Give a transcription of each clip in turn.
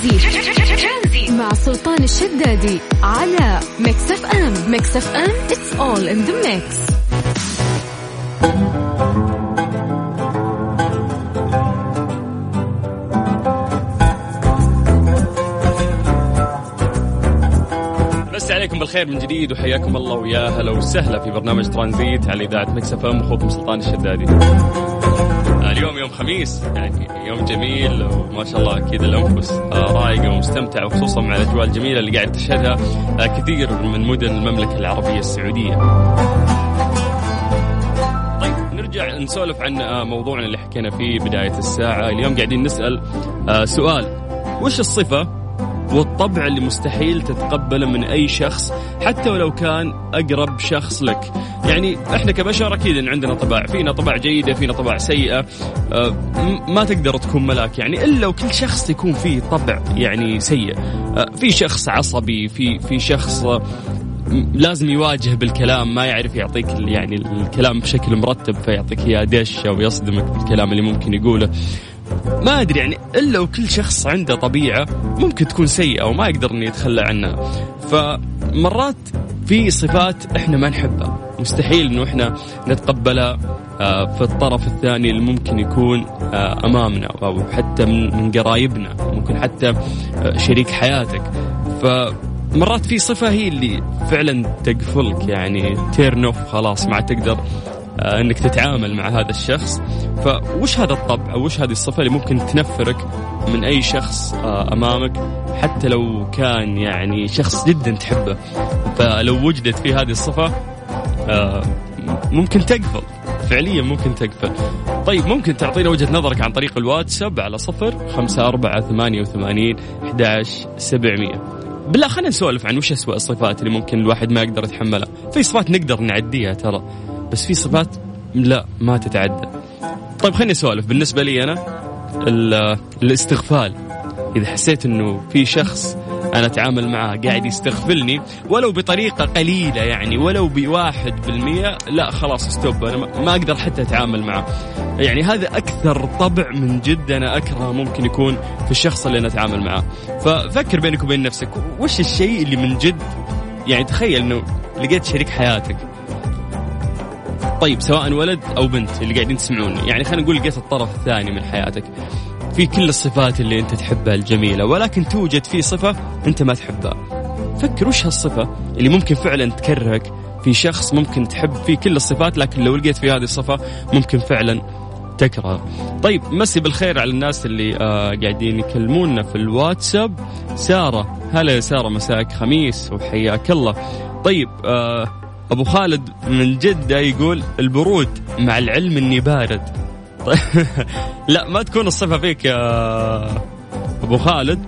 ترانزيت مع سلطان الشدادي على Mix FM Mix FM it's all in the mix. مسي عليكم بالخير من جديد وحياكم الله ويا هلا وسهلا في برنامج ترانزيت على إذاعة Mix FM أخوكم سلطان الشدادي. آه، اليوم يوم خميس يعني يوم جميل وما شاء الله أكيد الأنفس آه، رايقة ومستمتعة وخصوصا مع الأجواء الجميلة اللي قاعد تشهدها آه، كثير من مدن المملكة العربية السعودية. طيب نرجع نسولف عن موضوعنا اللي حكينا فيه بداية الساعة، اليوم قاعدين نسأل سؤال وش الصفة والطبع اللي مستحيل تتقبله من أي شخص حتى ولو كان أقرب شخص لك. يعني إحنا كبشر أكيد إن عندنا طباع فينا طباع جيدة فينا طباع سيئة آه، ما تقدر تكون ملاك يعني إلا وكل شخص يكون فيه طبع يعني سيء. آه، في شخص عصبي في في شخص لازم يواجه بالكلام ما يعرف يعطيك يعني الكلام بشكل مرتب فيعطيك اياه دش أو يصدمك بالكلام اللي ممكن يقوله. ما أدري يعني إلا وكل شخص عنده طبيعة ممكن تكون سيئة وما يقدر إنه يتخلى عنها. فمرات في صفات إحنا ما نحبها. مستحيل إنه إحنا نتقبلها آه، في الطرف الثاني اللي ممكن يكون آه، أمامنا أو حتى من قرايبنا ممكن حتى آه، شريك حياتك. فمرات في صفة هي اللي فعلا تقفلك يعني turn off خلاص ما تقدر إنك تتعامل مع هذا الشخص. فوش هذا الطبع أو وش هذه الصفة اللي ممكن تنفرك من أي شخص آه، أمامك حتى لو كان يعني شخص جدا تحبه؟ فلو وجدت في هذه الصفة آه، ممكن تقفل. فعليا ممكن تقفل. طيب ممكن تعطينا وجهة نظرك عن طريق الواتساب على صفر خمسة أربعة ثمانية وثمانين أحداش سبعمية. بالله خلينا نسولف عن وش أسوأ الصفات اللي ممكن الواحد ما يقدر يتحملها. في صفات نقدر نعديها ترى. بس في صفات لا ما تتعدى. طيب خليني أسولف. بالنسبة لي أنا الاستغفال. إذا حسيت إنه في شخص أنا أتعامل معاه قاعد يستغفلني ولو بطريقة قليلة يعني ولو بواحد بالمية لا خلاص ستوب أنا ما أقدر حتى أتعامل معه. يعني هذا أكثر طبع من جد أنا اكرهه ممكن يكون في الشخص اللي أنا أتعامل معاه ففكر بينك وبين نفسك وش الشيء اللي من جد يعني تخيل إنه لقيت شريك حياتك طيب سواء ولد أو بنت اللي قاعدين تسمعوني يعني خلينا نقول لقيت الطرف الثاني من حياتك. في كل الصفات اللي أنت تحبها الجميلة ولكن توجد في صفة أنت ما تحبها. فكر وش هالصفة اللي ممكن فعلا تكرهك؟ في شخص ممكن تحب فيه كل الصفات لكن لو لقيت في هذه الصفة ممكن فعلا تكره. طيب مسي بالخير على الناس اللي آه قاعدين يكلمونا في الواتساب. سارة هلا يا سارة مساك خميس وحياك الله. طيب آه أبو خالد من جدة يقول البرود مع العلم إني بارد. لا ما تكون الصفة فيك يا أبو خالد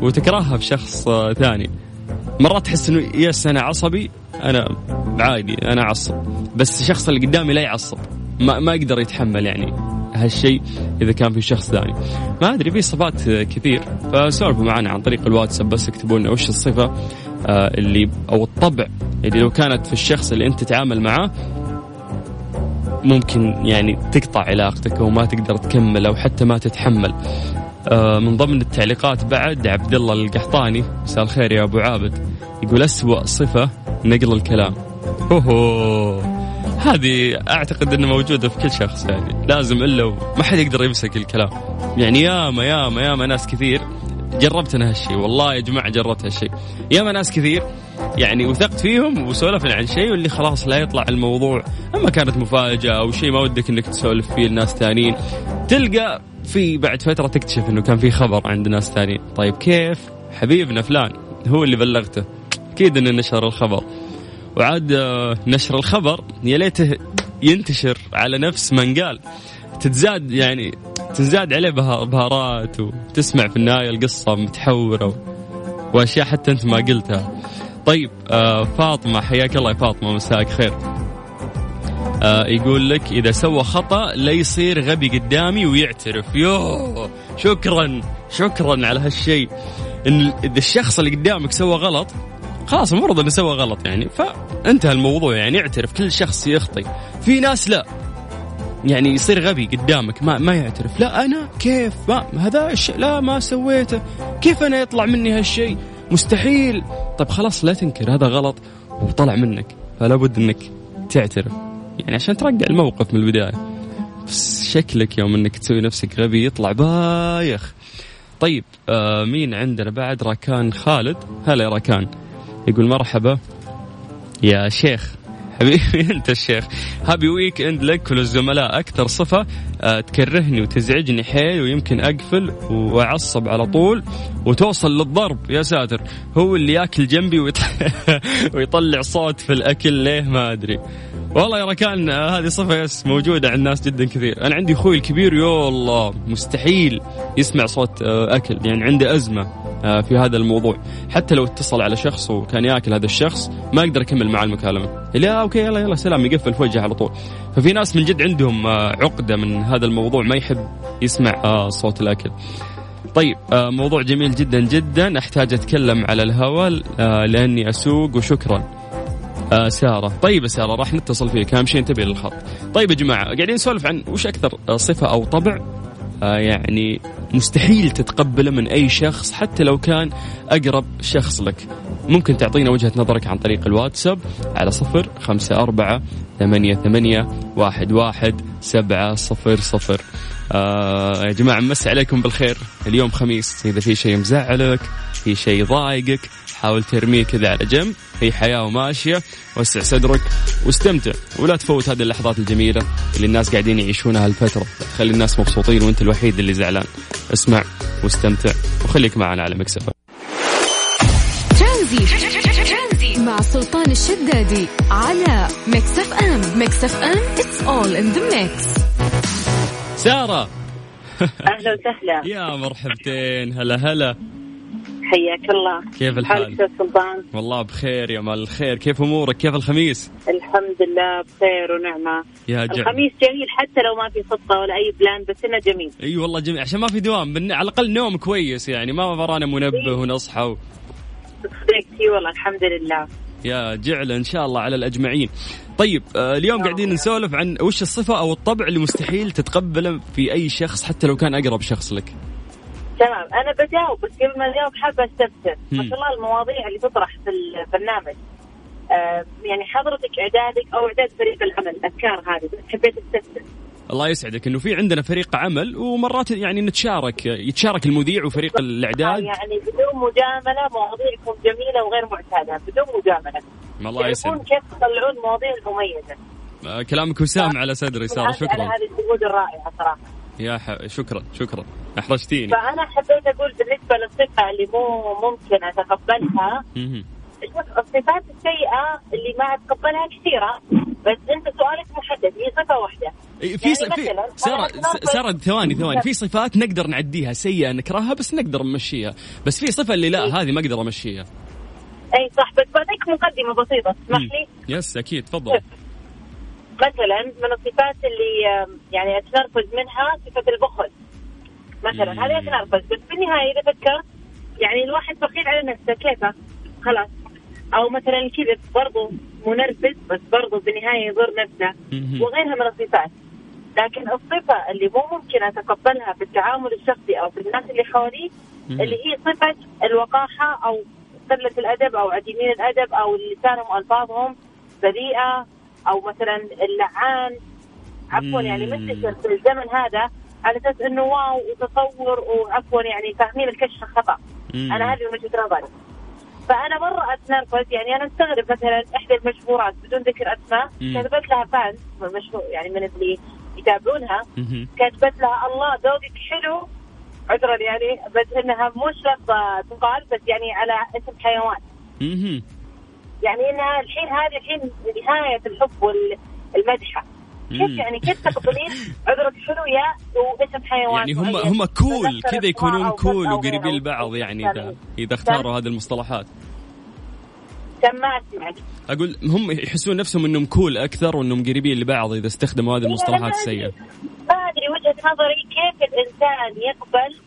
وتكرهها في شخص ثاني. مرات تحس إنه يس أنا عصبي أنا عادي أنا اعصب بس الشخص اللي قدامي لا يعصب. ما ما يقدر يتحمل يعني هالشيء إذا كان في شخص ثاني. ما أدري في صفات كثير. فسولفوا معنا عن طريق الواتساب بس اكتبوا لنا وش الصفة. اللي أو الطبع اللي لو كانت في الشخص اللي أنت تتعامل معاه ممكن يعني تقطع علاقتك أو ما تقدر تكمل أو حتى ما تتحمل. آه، من ضمن التعليقات بعد عبد الله القحطاني مساء الخير يا أبو عابد يقول اسوء صفة نقل الكلام. هو هذه أعتقد إنها موجودة في كل شخص يعني. لازم إلا ما حد يقدر يمسك الكلام. يعني ياما ياما ياما ناس كثير جربت أنا هالشيء والله يا جماعة جربت هالشيء ياما ناس كثير يعني وثقت فيهم وسولفنا عن شيء واللي خلاص لا يطلع الموضوع. أما كانت مفاجأة أو شيء ما ودك إنك تسولف فيه لناس ثانيين تلقى في بعد فترة تكتشف إنه كان في خبر عند ناس ثانيين. طيب كيف؟ حبيبنا فلان هو اللي بلغته. أكيد إنه نشر الخبر. وعاد آه، نشر الخبر يا ليته ينتشر على نفس من قال. تتزاد يعني تزاد عليه بهارات وتسمع في النهاية القصة متحورة وأشياء حتى أنت ما قلتها. طيب آه فاطمة حياك الله يا فاطمة مساك خير. آه يقول لك إذا سوى خطأ لا يصير غبي قدامي ويعترف يوه شكرا شكرا على هالشيء إن إذا الشخص اللي قدامك سوى غلط خلاص المفروض إنه سوى غلط يعني فانتهى الموضوع يعني اعترف كل شخص يخطي في ناس لا يعني يصير غبي قدامك ما ما يعترف. لا أنا كيف؟ ما هذا الشيء لا ما سويته. كيف أنا يطلع مني هالشيء مستحيل. طب خلاص لا تنكر هذا غلط وطلع منك. فلا بد إنك تعترف. يعني عشان ترجع الموقف من البداية. بس شكلك يوم إنك تسوي نفسك غبي يطلع بايخ. طيب آه مين عندنا بعد؟ راكان خالد. هلا يا راكان. يقول مرحبا. يا شيخ. حبيبي أنت الشيخ. happy weekend لك وللزملاء. أكثر صفة أه تكرهني وتزعجني حيل ويمكن أقفل وأعصب على طول وتوصل للضرب. يا ساتر هو اللي ياكل جنبي ويط... ويطلع صوت في الأكل. ليه؟ ما أدري. والله يا راكان آه، هذه صفة موجودة عند ناس جدا كثير. أنا عندي أخوي الكبير يا الله مستحيل يسمع صوت آه، أكل. يعني عنده أزمة آه، في هذا الموضوع. حتى لو اتصل على شخص وكان ياكل هذا الشخص ما أقدر أكمل معه المكالمة. لا أوكي يلا يلا سلام يقفل في وجهه على طول. ففي ناس من جد عندهم عقدة من هذا الموضوع ما يحب يسمع صوت الأكل. طيب موضوع جميل جدا جدا. أحتاج أتكلم على الهواء لأني أسوق وشكرا. آه ساره طيب ساره راح نتصل فيك. أهم شيء انتبه للخط. طيب يا جماعة قاعدين نسولف عن وش أكثر صفة أو طبع آه يعني مستحيل تتقبله من أي شخص حتى لو كان أقرب شخص لك. ممكن تعطينا وجهة نظرك عن طريق الواتساب على صفر خمسة أربعة ثمانية ثمانية واحد واحد سبعة صفر صفر. آه يا جماعة مسي عليكم بالخير. اليوم خميس إذا في شيء مزعلك في شيء ضايقك حاول ترميه كذا على جنب هي حياة وماشية. وسع صدرك واستمتع ولا تفوت هذه اللحظات الجميلة اللي الناس قاعدين يعيشونها هالفترة. تخلي الناس مبسوطين وانت الوحيد اللي زعلان. اسمع واستمتع وخليك معنا على Mix FM ترانزيت. مع سلطان الشدادي على Mix FM. Mix FM it's all in the mix. سارة. أهلا وسهلا. يا مرحبتين. هلا هلا. حياك الله كيف الحال؟ حالك سلطان؟ والله بخير يا مال الخير كيف أمورك؟ كيف الخميس؟ الحمد لله بخير ونعمة يا جميل الخميس جميل حتى لو ما في خطة ولا أي plan بس إنه جميل إي أيوة والله جميل عشان ما في دوام بن... على الأقل نوم كويس يعني ما ورانا منبه ونصحى و... صدقتي والله الحمد لله يا جعل إن شاء الله على الأجمعين. طيب آه اليوم قاعدين نسولف عن وش الصفة أو الطبع اللي مستحيل تتقبله في أي شخص حتى لو كان أقرب شخص لك. تمام. أنا بجاوب بس قبل ما أجاوب حابه استفسر ما شاء الله المواضيع اللي تطرح في البرنامج. آه يعني حضرتك إعدادك أو إعداد فريق العمل الأفكار هذه بس حبيت استفسر الله يسعدك. إنه في عندنا فريق عمل ومرات يعني نتشارك يتشارك المذيع وفريق الإعداد. يعني بدون مجاملة مواضيعكم جميلة وغير معتادة. بدون مجاملة. الله يسعدك. كيف تطلعون مواضيع مميزة. آه كلامك وسام على صدري سارة. شكرا. على هذه الجهود الرائعة صراحة. يا ح... شكرا شكرا. أحرجتيني. فأنا حبيت أقول بالنسبة للصفة اللي مو ممكن أتقبلها الصفات السيئة اللي ما أتقبلها كثيرة بس أنت سؤالك محدد هي صفة واحدة. في يعني في سارة سارة ثواني ثواني. في صفات نقدر نعديها سيئة نكرهها بس نقدر نمشيها. بس في صفة اللي لا هذه ما أقدر أمشيها. إي صح. بس بعطيك مقدمة بسيطة. تسمح لي؟ يس أكيد تفضل. مثلا من الصفات اللي يعني اتنرفز منها صفة البخل. مثلا هذه اتنرفز بس في النهاية إذا فكرت يعني الواحد بخيل على نفسه. كيفه؟ خلاص. أو مثلا الكذب برضه منرفز بس برضه بالنهايه يضر نفسه. وغيرها من الصفات. لكن الصفة اللي مو ممكن أتقبلها في التعامل الشخصي أو في الناس اللي حولي اللي هي صفة الوقاحة أو قلة الأدب أو عديمين الأدب أو لسانهم وألفاظهم بذيئة أو مثلا اللعان. عفوا يعني منتشر في الزمن هذا على أساس إنه واو وتصور وعفوا يعني فاهمين الكشف خطا أنا هذه وجهة نظري. فأنا مرة اتنرفز يعني أنا أستغرب مثلا إحدى المشهورات بدون ذكر أسماء كتبت لها فانز مشهور يعني من اللي يتابعونها كتبت لها الله ذوقك حلو. عذرا يعني بس إنها مش لفظة تقال بس يعني على اسم حيوان. يعني انها الحين هذه الحين نهاية الحب والمدحه كيف يعني كيف تقبلين عذرك حلو يا واسم حيوان يعني هم هم كول كذا يكونون كول وقريبين لبعض يعني اذا إذا اختاروا هذه المصطلحات. سمعت معك أقول هم يحسون نفسهم إنهم كول أكثر وإنهم قريبين لبعض إذا استخدموا هذه المصطلحات السيئة. ما أدري وجهة نظري كيف الإنسان يقبل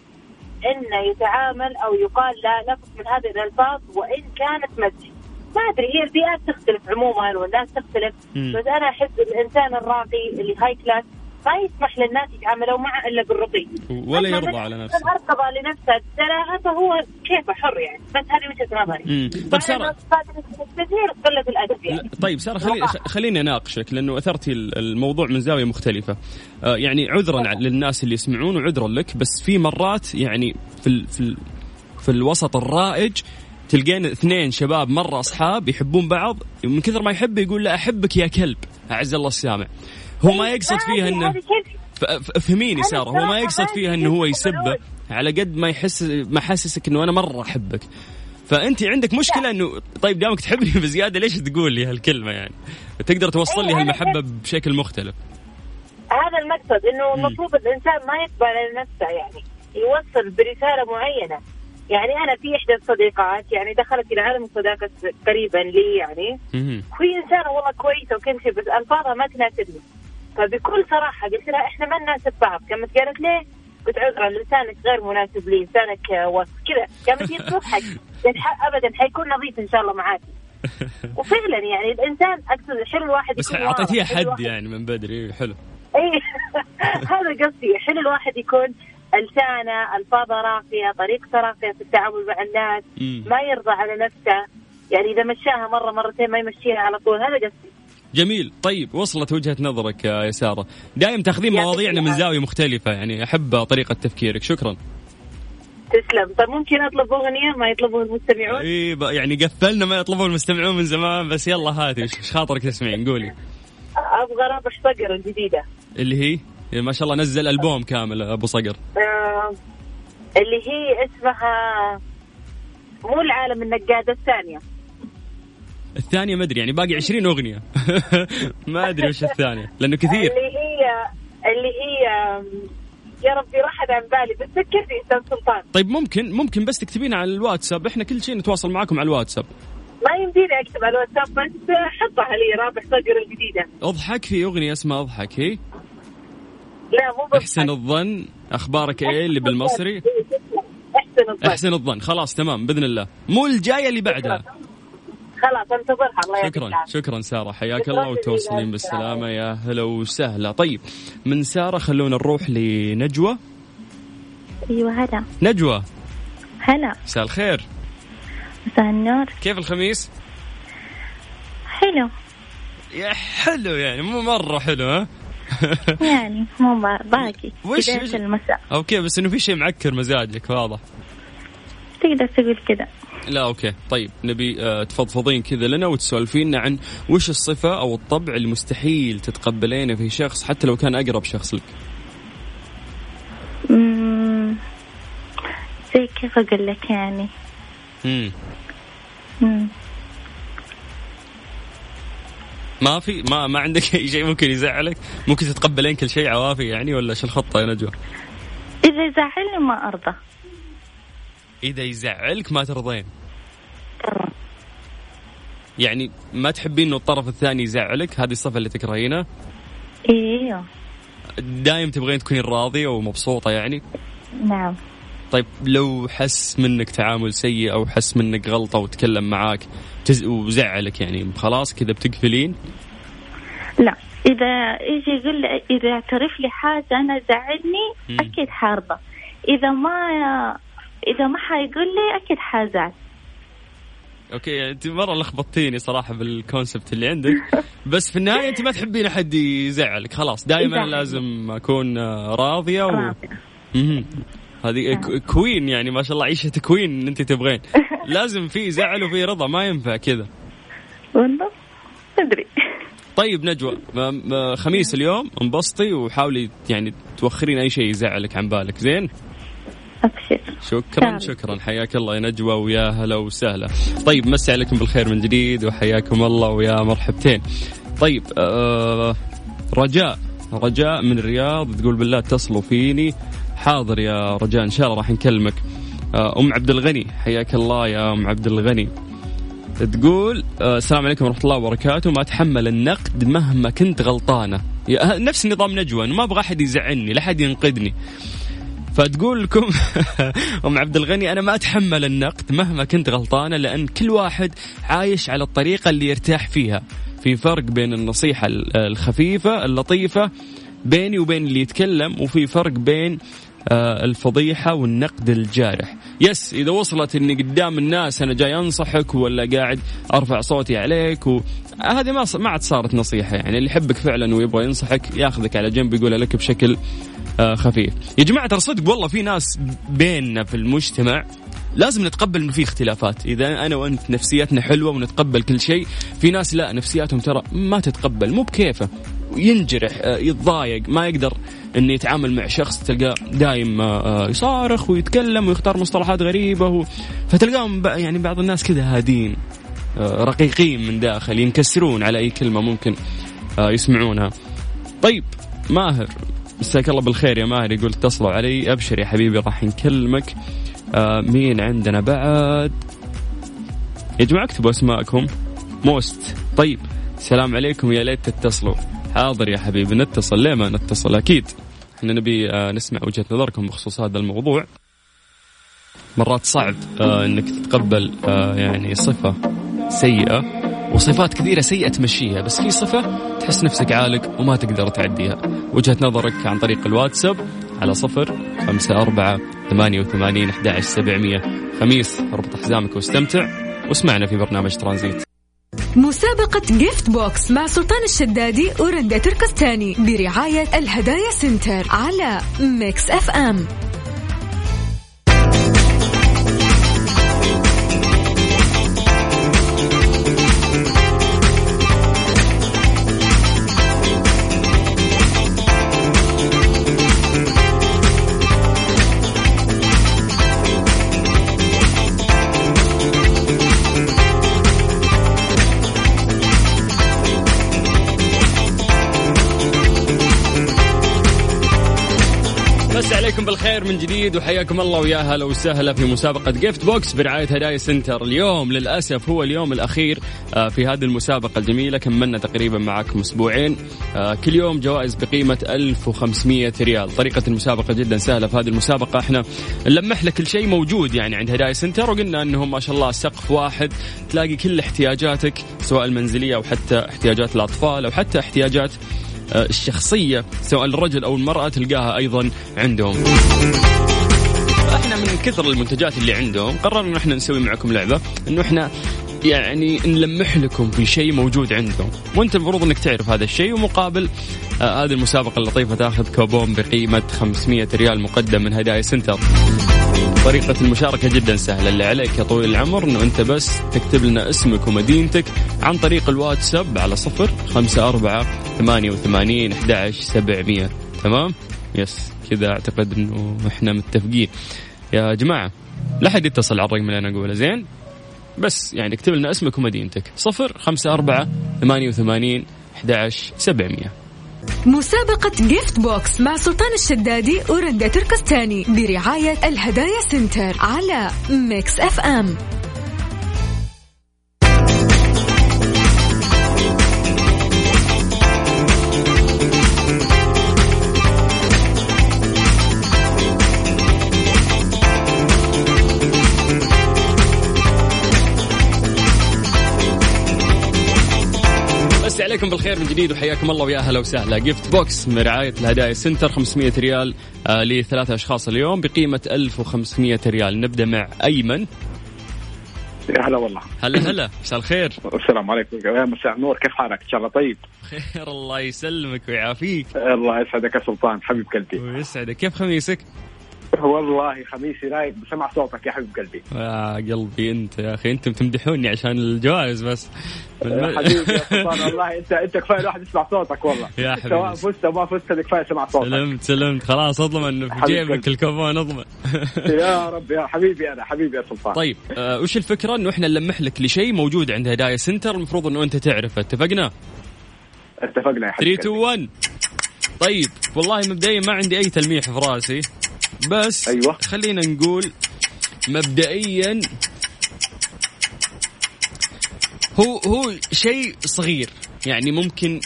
إنه يتعامل أو يقال لا لفظ من هذه الألفاظ وإن كانت مدح ما أدري هي البيئات تختلف عموما والناس تختلف. مم. بس أنا أحب الإنسان الراقي اللي هاي كلاس ما يسمح للناس يتعاملوا معه إلا بالرقي. ولا يرضى على نفسه. ارتضى لنفسه السنة فهو كيفه حر يعني. بس هذه وجهة نظري. طيب سارة. كثير قلة الأدب يعني. طيب سارة خلي خليني أناقشك لأنه اثرتي الموضوع من زاوية مختلفة. آه يعني عذرا للناس اللي يسمعون وعذرا لك بس في مرات يعني في ال في ال في الوسط الرائج تلقين اثنين شباب مرة أصحاب يحبون بعض من كثر ما يحب يقول لا أحبك يا كلب أعز الله السامع. هو ما يقصد فيها إنه افهميني سارة هو ما يقصد فيها إنه هو يسبه على قد ما يحس ما حاسسك إنه أنا مرة أحبك. فأنت عندك مشكلة إنه طيب دامك تحبني بزيادة ليش تقول لي هالكلمة يعني؟ تقدر توصل لي هالمحبة بشكل مختلف. هذا المقصد إنه المفروض الإنسان ما يقبل نفسه يعني يوصل برسالة معينة. يعني أنا في إحدى الصديقات يعني دخلت إلى عالم الصداقة قريبا لي يعني. وهي إنسانة والله كويسة وكل شيء بس ألفاظها ما تناسبني. فبكل صراحة قلت لها إحنا ما نناسب بعض. قامت قالت ليه؟ قلت عذرا لسانك غير مناسب لي لسانك وسط كذا. قامت هي تضحك. ابدا حيكون نظيف إن شاء الله معاك. وفعلا يعني الإنسان أقصد حلو الواحد بس أعطيتيها حد يعني من بدري حلو. اي هذا قصدي حلو الواحد يكون لسانه الفاظه راقية طريقته راقية في التعامل مع الناس ما يرضى على نفسه. يعني إذا مشاها مرة مرتين ما يمشيها على طول هذا قصدي جميل. طيب وصلت وجهة نظرك يا سارة دائم تاخذين مواضيعنا من زاوية مختلفة. يعني أحب طريقة تفكيرك. شكرا. تسلم. طيب ممكن اطلب أغنية؟ ما يطلبون المستمعون؟ إي يعني قفلنا ما يطلبون المستمعون من زمان بس يلا هاتي. إيش خاطرك تسمعين؟ قولي. أبغى رابح صقر الجديده اللي هي؟ ما شاء الله نزل ألبوم كامل أبو صقر. آه اللي هي اسمها مو العالم النقاده الثانية. الثانية ما أدري يعني باقي 20 أغنية. ما أدري وش الثانية لأنه كثير. اللي هي اللي هي يا ربي راحت عن بالي بس ذكرني أستاذ سلطان. طيب ممكن ممكن بس تكتبينها على الواتساب إحنا كل شيء نتواصل معاكم على الواتساب. ما يمديني أكتب على الواتساب بس حطها لي رابح صقر الجديدة. أضحك في أغنية اسمها أضحك هي؟ لا مو احسن الظن أخبارك إيه اللي بالمصري؟ احسن الظن. احسن الظن. خلاص تمام بإذن الله. مو الجايه اللي بعدها خلاص انتظرها. الله شكرا شكرا سارة. حياك الله وتوصلين بالسلامة. يا هلا وسهلا. طيب من سارة خلونا نروح لنجوى. أيوه هلا. نجوى. هلا. مساء الخير. مساء النور. كيف الخميس؟ حلو. يا حلو يعني مو مرة حلو ها؟ يعني مو باقي. وش وش المساء. أوكي بس إنه في شيء معكر مزاجك واضح. تقدر تقول كذا. لا أوكي. طيب نبي آه تفضفضين كذا لنا وتسولفين عن وش الصفة أو الطبع اللي مستحيل تتقبلينه في شخص حتى لو كان أقرب شخص لك. امم زي كيف أقول لك يعني؟ امم ما في ما ما عندك أي شيء ممكن يزعلك؟ ممكن تتقبلين كل شيء عوافي يعني ولا شو الخطة يا نجوى؟ إذا يزعلني ما أرضى. إذا يزعلك ما ترضين؟ تمام. يعني ما تحبين إنه الطرف الثاني يزعلك هذه الصفة اللي تكرهينها؟ أيوه دايم تبغين تكونين راضية ومبسوطة يعني؟ نعم طيب لو حس منك تعامل سيء أو حس منك غلطة وتكلم معاك. وزعلك يعني خلاص كذا بتقفلين؟ لا إذا يجي يقول لي إذا اعترف لي حاجة أنا زعلني أكيد حارضه إذا ما إذا ما حيقول لي أكيد حازعل. okay أنت مرة لخبطتيني صراحة بال concept اللي عندك. بس في النهاية أنت ما تحبين أحد يزعلك خلاص. دائما لازم أكون راضية و... هذه queen يعني ما شاء الله عيشة queen أنت تبغين. لازم في زعل وفي رضا ما ينفع كذا. والله أدري. طيب نجوى خميس اليوم انبسطي وحاولي يعني توخرين أي شيء يزعلك عن بالك. زين؟ أبشر. شكرا شكرا. حياك الله يا نجوى ويا هلا وسهلا. طيب مسي عليكم بالخير من جديد وحياكم الله ويا مرحبتين. طيب آه رجاء رجاء من الرياض تقول بالله اتصلوا فيني. حاضر يا رجاء إن شاء الله راح نكلمك. آه أم عبد الغني حياك الله يا أم عبد الغني. تقول آه السلام عليكم ورحمة الله وبركاته. ما اتحمل النقد مهما كنت غلطانة. نفس نظام نجوى ما أبغى أحد يزعلني لا أحد ينقدني فتقول لكم أم عبد الغني أنا ما أتحمل النقد مهما كنت غلطانة لأن كل واحد عايش على الطريقة اللي يرتاح فيها. في فرق بين النصيحة الخفيفة اللطيفة بيني وبين اللي يتكلم وفي فرق بين آه، الفضيحة والنقد الجارح. يس إذا وصلت أني قدام الناس أنا جاي أنصحك ولا قاعد أرفع صوتي عليك و... هذه ما ما عاد صارت نصيحة يعني. اللي يحبك فعلا ويبغى ينصحك ياخذك على جنب يقولها لك بشكل آه، خفيف. يا جماعة ترى صدق والله في ناس بيننا في المجتمع لازم نتقبل إنه في اختلافات. إذا أنا وأنت نفسياتنا حلوة ونتقبل كل شيء في ناس لا نفسياتهم ترى ما تتقبل مو بكيفه. ينجرح آه، يتضايق ما يقدر إنه يتعامل مع شخص تلقاه دايم آه، يصارخ ويتكلم ويختار مصطلحات غريبة و... فتلقاهم يعني بعض الناس كذا هادين آه، رقيقين من داخل ينكسرون على أي كلمة ممكن يسمعونها. طيب ماهر مساك الله بالخير يا ماهر يقول اتصلوا علي أبشر يا حبيبي راح نكلمك آه مين عندنا بعد؟ يا جماعة اكتبوا أسماءكم. موست. طيب السلام عليكم يا ليت تتصلوا. حاضر يا حبيبي نتصل. ليه ما نتصل؟ أكيد. إحنا نبي آه نسمع وجهة نظركم بخصوص هذا الموضوع. مرات صعب آه إنك تتقبل آه يعني صفة سيئة وصفات كثيرة سيئة تمشيها بس في صفة تحس نفسك عالق وما تقدر تعديها. وجهة نظرك عن طريق الواتساب على صفر خمسة أربعة ثمانية وثمانين أحد سبعمية. خميس اربط حزامك واستمتع. واسمعنا في برنامج ترانزيت. مسابقة Gift Box مع سلطان الشدادي ورندا تركستاني برعاية الهدايا Center على Mix FM بالخير من جديد وحياكم الله ويا هلا وسهلا في مسابقة Gift Box برعاية هدايا Center. اليوم للأسف هو اليوم الأخير آه، في هذه المسابقة الجميلة. كملنا تقريبا معكم أسبوعين. آه، كل يوم جوائز بقيمة 1500 ريال. طريقة المسابقة جدا سهلة في هذه المسابقة. إحنا نلمح لك كل شيء موجود يعني عند هدايا Center وقلنا أنهم ما شاء الله سقف واحد. تلاقي كل احتياجاتك سواء المنزلية أو حتى احتياجات الأطفال أو حتى احتياجات آه، الشخصية سواء الرجل أو المرأة تلقاها أيضا عندهم. إحنا من كثر المنتجات اللي عندهم قررنا إحنا نسوي معكم لعبة انه إحنا يعني نلمح لكم في شيء موجود عندهم وأنت المفروض إنك تعرف هذا الشيء ومقابل آه هذه المسابقة اللطيفة تاخذ كوبون بقيمة 500 ريال مقدم من هدايا سنتر. طريقة المشاركة جدا سهلة. اللي عليك يا طويل العمر إنه أنت بس تكتب لنا اسمك ومدينتك عن طريق الواتساب على صفر خمسة أربعة ثمانية وثمانين أحد سبعمية. تمام؟ بس كذا أعتقد إنه إحنا متفقين. يا جماعة لا حد يتصل على الرقم اللي أنا أقوله زين؟ بس يعني اكتب لنا اسمك ومدينتك. صفر خمسة أربعة ثمانية وثمانين أحد سبعمية. مسابقة Gift Box مع سلطان الشدادي ورندا تركستاني برعاية الهدايا Center على Mix FM بالخير من جديد وحياكم الله ويا أهلا وسهلا. Gift Box من رعايه الهدايا Center 500 ريال آه لثلاثة أشخاص اليوم بقيمة 1500 ريال. نبدأ مع أيمن. هلا والله. هلا هلا. مساء الخير. السلام عليكم. يا مساء النور. كيف حالك؟ إن شاء الله طيب. خير الله يسلمك ويعافيك. الله يسعدك يا سلطان. حبيب قلبي. ويسعدك كيف خميسك؟ والله خميسي رايق بسمع صوتك يا حبيب قلبي. يا قلبي انت يا أخي أنتم تمدحوني عشان الجوائز بس. حبيبي يا سلطان والله انت انت كفاية الواحد يسمع صوتك والله. يا حبيبي. سواء فزت أو ما فزت كفاية سمع صوتك. سلمت سلمت. خلاص اضمن في جيبك الكوبون اضمن يا رب يا حبيبي أنا حبيبي يا سلطان. طيب آه وش الفكرة إنه إحنا نلمح لك لشيء موجود عند هدايا سنتر المفروض إنه أنت تعرفه. اتفقنا؟ اتفقنا يا حبيبي 3 2 1 طيب والله مبدئيا ما عندي أي تلميح في رأسي. بس أيوه. خلينا نقول مبدئيا هو هو شيء صغير. يعني ممكن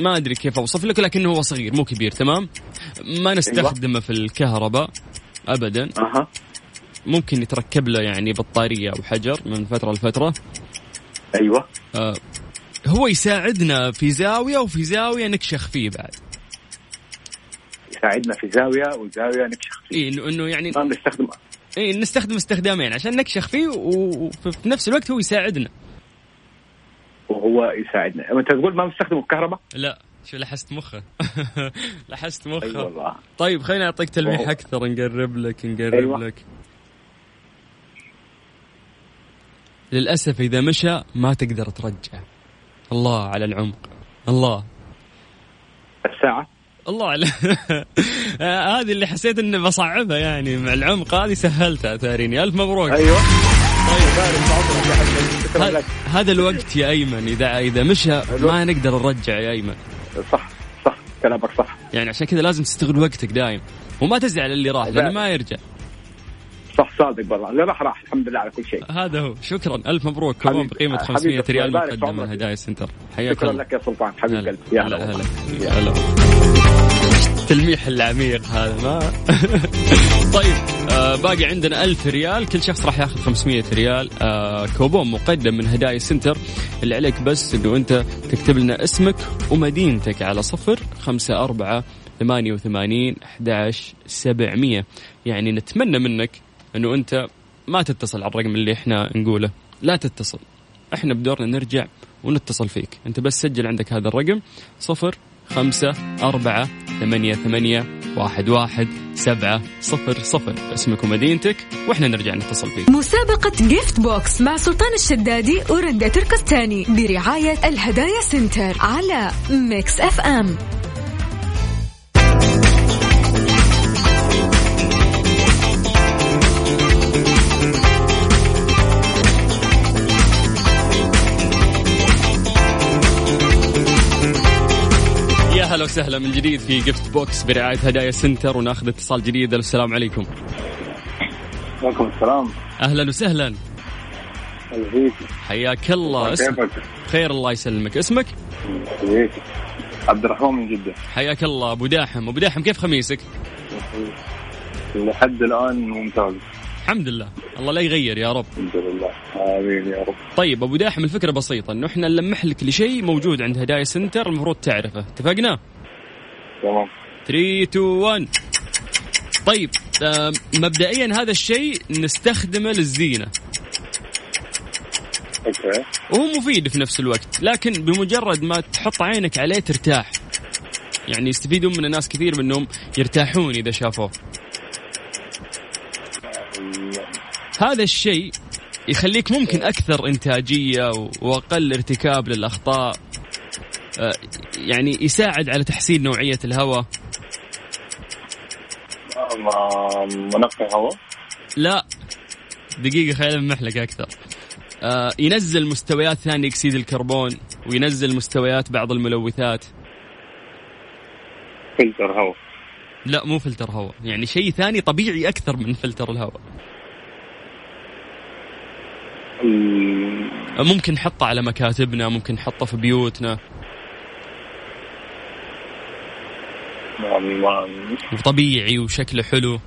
ما أدري كيف أوصف لك لكنه هو صغير مو كبير تمام؟ ما نستخدمه أيوة. في الكهرباء ابدا. أها. ممكن يتركب له يعني بطارية أو حجر من فترة لفترة. أيوه. آه هو يساعدنا في زاوية وفي زاوية نكشخ فيه بعد. يساعدنا في زاوية وزاويه نكشخ فيه. اي انه يعني نستخدم اي نستخدم استخدامين عشان نكشخ فيه وفي نفس الوقت هو يساعدنا. وهو يساعدنا. أنت تقول ما نستخدم الكهرباء؟ لا شو لحست مخه؟ لحست مخه. والله. طيب خليني أعطيك تلميح وهو- أكثر نقرب لك نقرب أيوة. لك. للأسف إذا مشى ما تقدر ترجع الله على العمق. الله. الساعة؟ الله على آه، هذه اللي حسيت إني بصعبها يعني مع العمق. هذه سهلتها تاريني ألف مبروك. أيوه. ه- لك. هذا الوقت يا أيمن. إذا إذا مشى ما نقدر نرجع يا أيمن. صح صح. كلامك صح. يعني عشان كذا لازم تستغل وقتك دايم. وما تزعل اللي راح لأنه ما يرجع. صح صادق والله. اللي راح راح. الحمد لله على كل شيء. هذا هو. شكرا. ألف مبروك. كوبون بقيمة حبيبي 500 ريال مقدم من. هدايا Center. حياك شكرا الله. لك يا سلطان. حبيب قلبي. يا هلا هلا هلا. التلميح العميق هذا ما؟ طيب آه باقي عندنا ألف ريال. كل شخص راح ياخذ 500 ريال. آه كوبون مقدم من هدايا Center. اللي عليك بس انه انت تكتب لنا اسمك ومدينتك على صفر خمسة أربعة ثمانية وثمانين أحد سبعمية. يعني نتمنى منك إنه أنت ما تتصل على الرقم اللي إحنا نقوله. لا تتصل. إحنا بدورنا نرجع ونتصل فيك. أنت بس سجل عندك هذا الرقم صفر خمسة أربعة ثمانية ثمانية واحد واحد سبعة صفر صفر. اسمك ومدينتك وإحنا نرجع نتصل فيك. مسابقة Gift Box مع سلطان الشدادي ورندا تركستاني برعاية الهدايا Center على Mix FM يا هلا وسهلا من جديد في Gift Box برعاية هدايا Center وناخذ اتصال جديد. السلام عليكم. وعليكم السلام. أهلا وسهلا. حياك الله. اسم كيفك؟ خير الله يسلمك. اسمك؟ فيك عبد الرحمن من جدة. حياك الله. أبو داحم. أبو داحم كيف خميسك؟ لحد الآن ممتاز. الحمد لله. الله لا يغير يا رب. الحمد لله. آمين يا رب. طيب أبو داحم الفكرة بسيطة إنه إحنا نلمح لك لشيء موجود عند هدايا Center المفروض تعرفه. اتفقنا؟ تمام. 3 2 1 طيب مبدئيا هذا الشيء نستخدمه للزينة. أوكي. وهو مفيد في نفس الوقت لكن بمجرد ما تحط عينك عليه ترتاح. يعني يستفيدون من الناس كثير منهم يرتاحون إذا شافوه. هذا الشيء يخليك ممكن أكثر إنتاجية وأقل ارتكاب للأخطاء. آه، يعني يساعد على تحسين نوعية الهواء. ما- منقي هواء؟ لا. دقيقة خليني المح لك أكثر. آه، ينزل مستويات ثاني أكسيد الكربون وينزل مستويات بعض الملوثات. فلتر هواء. لا مو فلتر هواء. يعني شيء ثاني طبيعي أكثر من فلتر الهواء. ال- ممكن نحطه على مكاتبنا ممكن نحطه في بيوتنا. ما ما طبيعي وشكله حلو.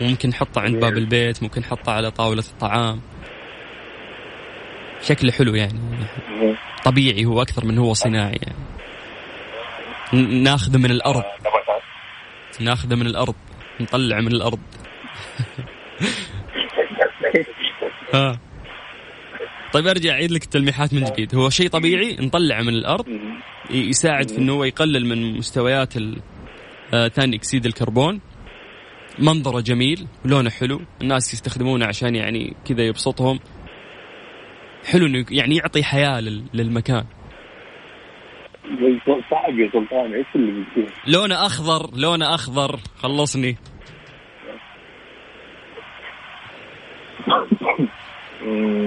وممكن نحطه عند باب البيت ممكن نحطه على طاولة الطعام. شكله حلو يعني. طبيعي هو أكثر من هو صناعي يعني. ناخذه من الأرض. نباتات ناخذه من الأرض. نطلعه من الأرض. ها. طيب أرجع أعيد لك التلميحات من جديد. هو شيء طبيعي نطلعه من الأرض يساعد في إنه هو يقلل من مستويات آه، ثاني أكسيد الكربون. منظره جميل ولونه حلو الناس يستخدمونه عشان يعني كذا يبسطهم. حلو إنه يعني يعطي حياة لل- للمكان. صعب يا سلطان إيش اللي بيصير؟ لونه أخضر لونه أخضر. خلصني.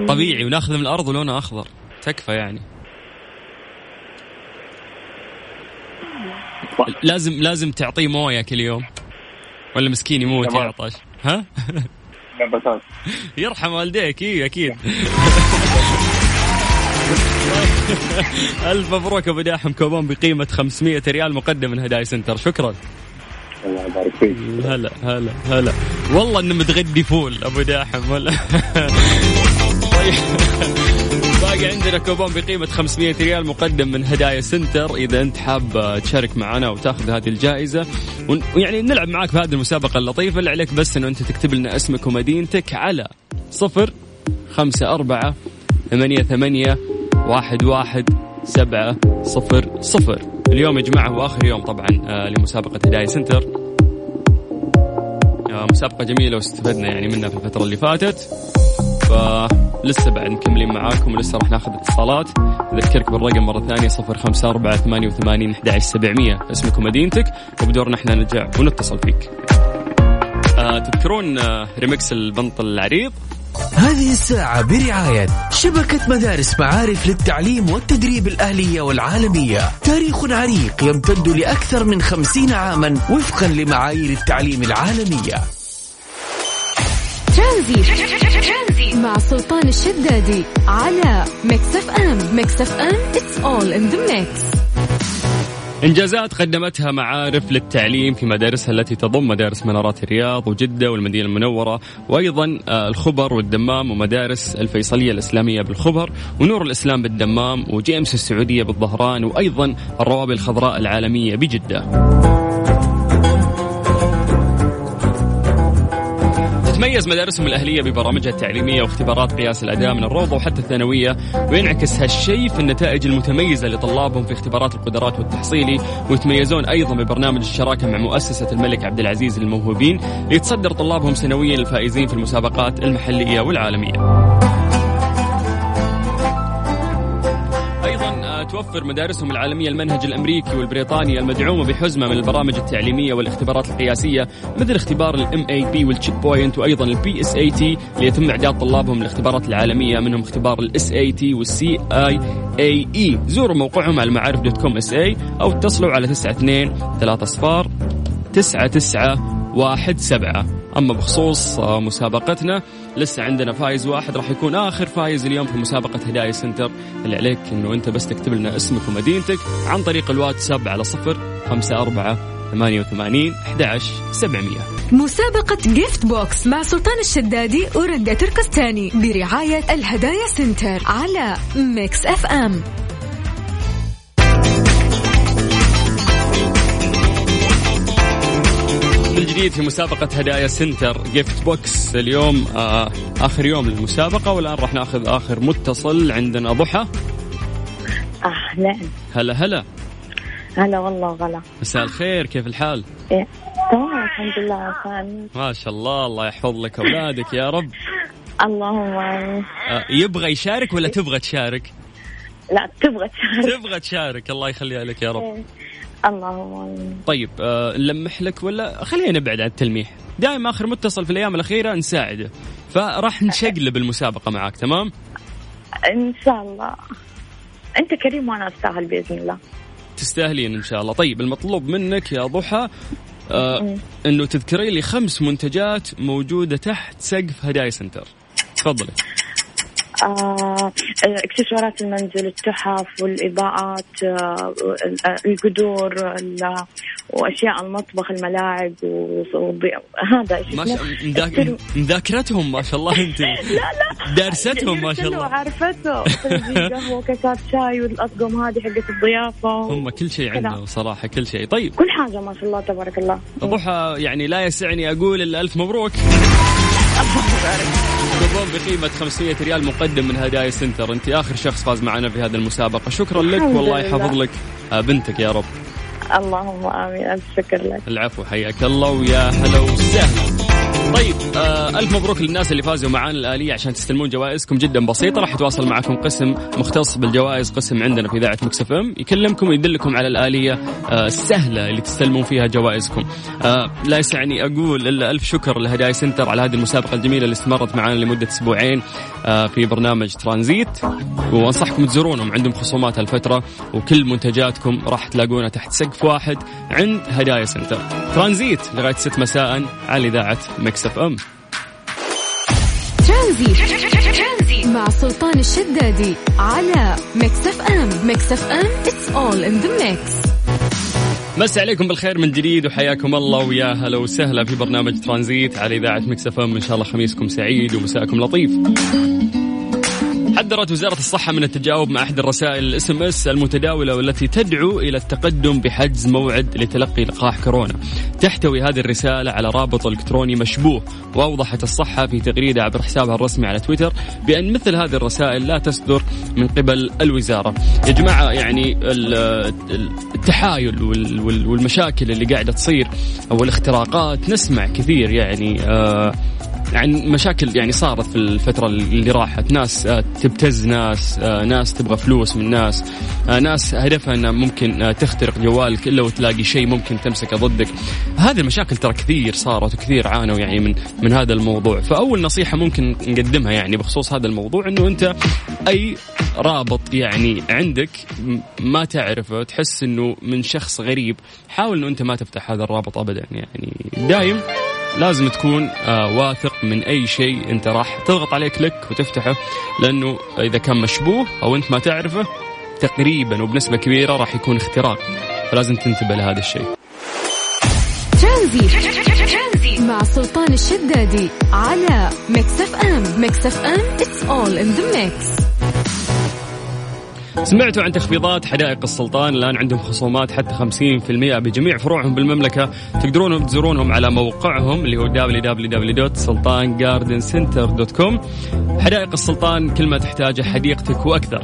طبيعي وناخذه من الأرض ولونه أخضر. تكفى يعني. لازم لازم تعطيه موية كل يوم. ولا مسكين يموت. يعطش ها؟ نباتات يرحم والديك. اي أكيد. ألف مبروك أبو داحم. كوبون بقيمة 500 ريال مقدم من هدايا Center. شكرا. الله يبارك فيك. هلا هلا هلا. والله إنه متغدي فول أبو داحم. ولا. باقي عندنا كوبون بقيمة 500 ريال مقدم من هدايا Center. إذا أنت حاب تشارك معنا وتاخذ هذه الجائزة ويعني نلعب معاك في هذه المسابقة اللطيفة. اللي عليك بس إنه أنت تكتب لنا اسمك ومدينتك على صفر خمسة أربعة ثمانية ثمانية واحد واحد سبعة صفر صفر. اليوم يا جماعة هو آخر يوم طبعا آه، لمسابقة هدايا Center. آه، مسابقة جميلة واستفدنا يعني منها في الفترة اللي فاتت. فلسه بعد مكملين معاكم ولسه راح ناخذ اتصالات. اذكرك بالرقم مرة ثانية صفر خمسة أربعة ثمانية وثمانين أحد سبعمية. اسمك ومدينتك وبدورنا إحنا نرجع ونتصل فيك. آه تذكرون آه ريمكس البنط العريض؟ هذه الساعة برعاية شبكة مدارس معارف للتعليم والتدريب الأهلية والعالمية. تاريخ عريق يمتد لأكثر من خمسين عاما وفقا لمعايير التعليم العالمية. ترانزي مع سلطان الشدادي على Mix FM Mix FM it's all in the mix. إنجازات قدمتها معارف للتعليم في مدارسها التي تضم مدارس منارات الرياض وجدة والمدينة المنورة وأيضا آه، الخبر والدمام ومدارس الفيصلية الإسلامية بالخبر ونور الإسلام بالدمام وجيمس السعودية بالظهران وأيضا الروابي الخضراء العالمية بجدة. تتميز مدارسهم الأهلية ببرامجها التعليمية واختبارات قياس الأداء من الروضة وحتى الثانوية وينعكس هالشيء في النتائج المتميزة لطلابهم في اختبارات القدرات والتحصيلي ويتميزون أيضا ببرنامج الشراكة مع مؤسسة الملك عبد العزيز للموهوبين ليتصدر طلابهم سنويا الفائزين في المسابقات المحلية والعالمية. توفر مدارسهم العالمية المنهج الأمريكي والبريطاني المدعومة بحزمة من البرامج التعليمية والاختبارات القياسية مثل اختبار ال MAP وال Checkpoint وأيضا ال PSAT ليتم إعداد طلابهم للاختبارات العالمية منهم اختبار ال SAT وال CAIE زوروا موقعهم على المعارف dot com SA أو اتصلوا على 92 3 صفار 99 واحد سبعة. أما بخصوص مسابقتنا لسه عندنا فايز واحد. راح يكون آخر فايز اليوم في مسابقة هدايا Center. اللي عليك أنه أنت بس تكتب لنا اسمك ومدينتك عن طريق الواتساب على صفر خمسة أربعة ثمانية وثمانين أحد سبعمية. مسابقة gift box مع سلطان الشدادي ورندا تركستاني برعاية الهدايا سنتر على Mix FM جديد في مسابقة هدايا سنتر gift box اليوم آه آخر يوم للمسابقة والآن راح ناخذ آخر متصل عندنا. ضحى. أهلا. هلا هلا. هلا والله غلا مساء الخير كيف الحال؟ إيه. تمام الحمد لله خان ما شاء الله الله يحفظ لك أولادك يا رب. اللهم آمين. آه يبغى يشارك ولا تبغى تشارك؟ لا تبغى تشارك. تبغى تشارك الله يخليها لك يا رب. إيه. اللهم طيب آه نلمح لك ولا؟ خلينا نبعد عن التلميح. دائما آخر متصل في الأيام الأخيرة نساعده. فراح نشقلب المسابقة معاك تمام؟ إن شاء الله. أنت كريم وأنا أستاهل بإذن الله. تستاهلين إن شاء الله. طيب المطلوب منك يا ضحى آه إنه تذكري لي خمس منتجات موجودة تحت سقف هدايا سنتر. تفضلي. اكسسوارات المنزل التحف والإضاءات آه القدور وأشياء المطبخ الملاعب هذا ما شاء مذاكرتهم ما شاء الله انت لا لا. دارستهم ما شاء الله. عرفته. قهوة كاسات شاي والأطقم هذه حقت الضيافة هم كل شيء عندهم صراحة كل شيء. طيب. كل حاجة ما شاء الله تبارك الله. ضحى يعني لا يسعني أقول إلا ألف مبروك. كوبون بقيمة 500 ريال مقدم من هدايا سنتر. انت آخر شخص فاز معنا في هذه المسابقة. شكرا لك والله يحفظ لك آه، بنتك يا رب. اللهم آمين ألف شكر لك. العفو حياك الله ويا هلا وسهلا. طيب آه ألف مبروك للناس اللي فازوا معانا الآلية عشان تستلمون جوائزكم جدا بسيطة. راح يتواصل معكم قسم مختص بالجوائز قسم عندنا في إذاعة Mix FM. يكلمكم ويدلكم على الآلية آه السهلة اللي تستلمون فيها جوائزكم. آه لا يسعني أقول إلا ألف شكر لهدايا سنتر على هذه المسابقة الجميلة اللي استمرت معنا لمدة أسبوعين آه في برنامج ترانزيت. وأنصحكم تزورونهم عندهم خصومات هالفترة وكل منتجاتكم راح تلاقونها تحت سقف واحد عند هدايا سنتر. ترانزيت لغاية 6 مساء على إذاعة Mix FM. Transit. مع سلطان الشدادي على Mix FM. Mix FM it's all in the mix مسا عليكم بالخير من جديد وحياكم الله ويا هلا وسهلا في برنامج ترانزيت على إذاعة Mix FM. إن شاء الله خميسكم سعيد ومساءكم لطيف. حذرت وزارة الصحة من التجاوب مع أحد الرسائل الإس إم إس المتداولة والتي تدعو إلى التقدم بحجز موعد لتلقي لقاح كورونا. تحتوي هذه الرسالة على رابط إلكتروني مشبوه وأوضحت الصحة في تغريدة عبر حسابها الرسمي على تويتر بأن مثل هذه الرسائل لا تصدر من قبل الوزارة. يا جماعة يعني التحايل والمشاكل اللي قاعدة تصير أو الاختراقات نسمع كثير يعني آه يعني مشاكل يعني صارت في الفترة اللي راحت. ناس آه، تبتز ناس آه، ناس تبغى فلوس من ناس آه، ناس هدفها إنها ممكن تخترق جوالك إلا وتلاقي شيء ممكن تمسكه ضدك. هذه المشاكل ترى كثير صارت وكثير عانوا يعني من من هذا الموضوع. فأول نصيحة ممكن نقدمها يعني بخصوص هذا الموضوع إنه أنت أي رابط يعني عندك ما تعرفه تحس إنه من شخص غريب حاول إنه أنت ما تفتح هذا الرابط ابدا يعني. دايم لازم تكون آه واثق من أي شيء أنت راح تضغط عليه click وتفتحه لأنه إذا كان مشبوه أو أنت ما تعرفه تقريبا وبنسبة كبيرة راح يكون اختراق. فلازم تنتبه لهذا الشيء. ترانزي مع سلطان الشدادي على Mix FM. Mix FM it's all in the mix سمعتوا عن تخفيضات حدائق السلطان الآن عندهم خصومات حتى 50% بجميع فروعهم بالمملكة. تقدرون تزورونهم على موقعهم اللي هو www.sultangardencenter.com حدائق السلطان كل ما تحتاجه حديقتك وأكثر.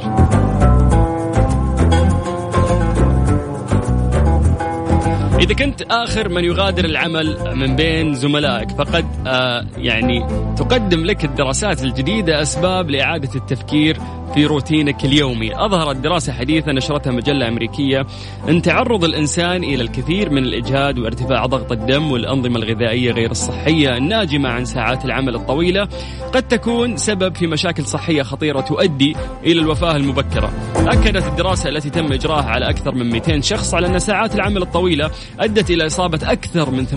إذا كنت آخر من يغادر العمل من بين زملائك فقد آه يعني تقدم لك الدراسات الجديدة أسباب لإعادة التفكير في روتينك اليومي. أظهرت دراسة حديثة نشرتها مجلة أمريكية أن تعرض الإنسان إلى الكثير من الإجهاد وارتفاع ضغط الدم والأنظمة الغذائية غير الصحية الناجمة عن ساعات العمل الطويلة. قد تكون سبب في مشاكل صحية خطيرة تؤدي إلى الوفاة المبكرة. أكدت الدراسة التي تم إجراءها على أكثر من 200 شخص على أن ساعات العمل الطويلة أدت إلى إصابة أكثر من 80%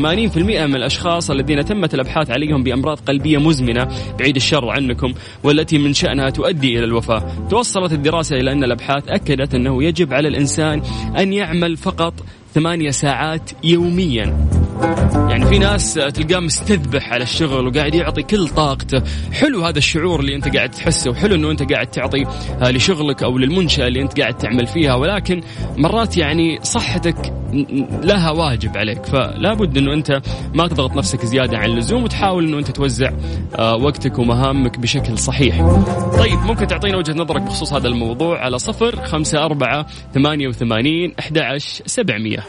من الأشخاص الذين تمت الأبحاث عليهم بأمراض قلبية مزمنة. بعيد الشر عنكم والتي من شأنها تؤدي إلى الوفاة. توصلت الدراسة إلى أن الأبحاث أكدت أنه يجب على الإنسان أن يعمل فقط ثمانية ساعات يوميا. يعني في ناس تلقاه مستذبح على الشغل وقاعد يعطي كل طاقته. حلو هذا الشعور اللي انت قاعد تحسه وحلو انه انت قاعد تعطي لشغلك أو للمنشأة اللي انت قاعد تعمل فيها ولكن مرات يعني صحتك لها واجب عليك. فلا بد انه انت ما تضغط نفسك زيادة عن اللزوم وتحاول انه انت توزع آه، وقتك ومهامك بشكل صحيح. طيب ممكن تعطينا وجهة نظرك بخصوص هذا الموضوع على صفر خمسة أربعة ثمانية وثمانين أحد سبعمية.